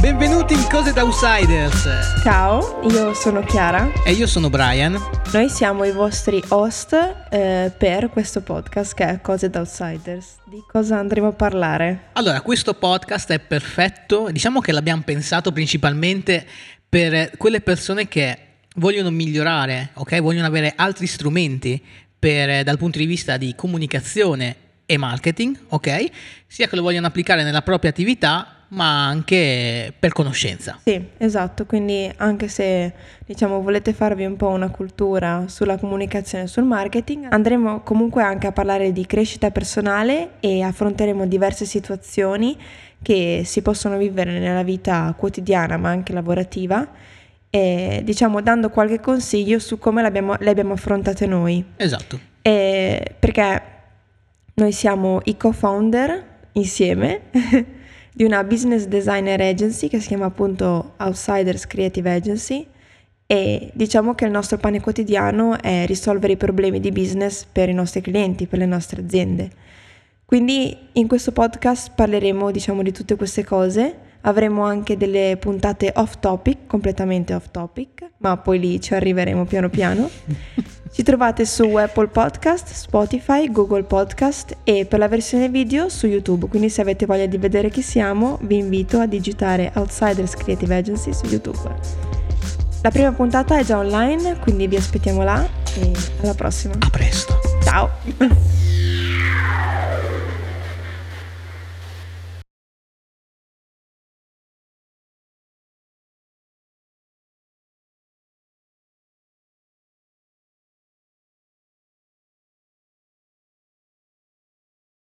Benvenuti in Cose d'Outsiders! Ciao, io sono Chiara. E io sono Brian. Noi siamo i vostri host eh, per questo podcast che è Cose d'Outsiders. Di cosa andremo a parlare? Allora, questo podcast è perfetto. Diciamo che l'abbiamo pensato principalmente per quelle persone che vogliono migliorare, ok? Vogliono avere altri strumenti per, dal punto di vista di comunicazione e marketing, ok? Sia che lo vogliono applicare nella propria attività ma anche per conoscenza. Sì, esatto, quindi anche se diciamo volete farvi un po' una cultura sulla comunicazione e sul marketing, andremo comunque anche a parlare di crescita personale e affronteremo diverse situazioni che si possono vivere nella vita quotidiana ma anche lavorativa e diciamo dando qualche consiglio su come le abbiamo, abbiamo affrontate noi. Esatto. E perché noi siamo i co-founder insieme di una business designer agency che si chiama appunto Outsiders Creative Agency e diciamo che il nostro pane quotidiano è risolvere i problemi di business per i nostri clienti, per le nostre aziende. Quindi in questo podcast parleremo diciamo di tutte queste cose, avremo anche delle puntate off topic, completamente off topic, ma poi lì ci arriveremo piano piano. Ci trovate su Apple Podcast, Spotify, Google Podcast e per la versione video su YouTube, quindi se avete voglia di vedere chi siamo vi invito a digitare Outsiders Creative Agency su YouTube. La prima puntata è già online, quindi vi aspettiamo là e alla prossima. A presto. Ciao!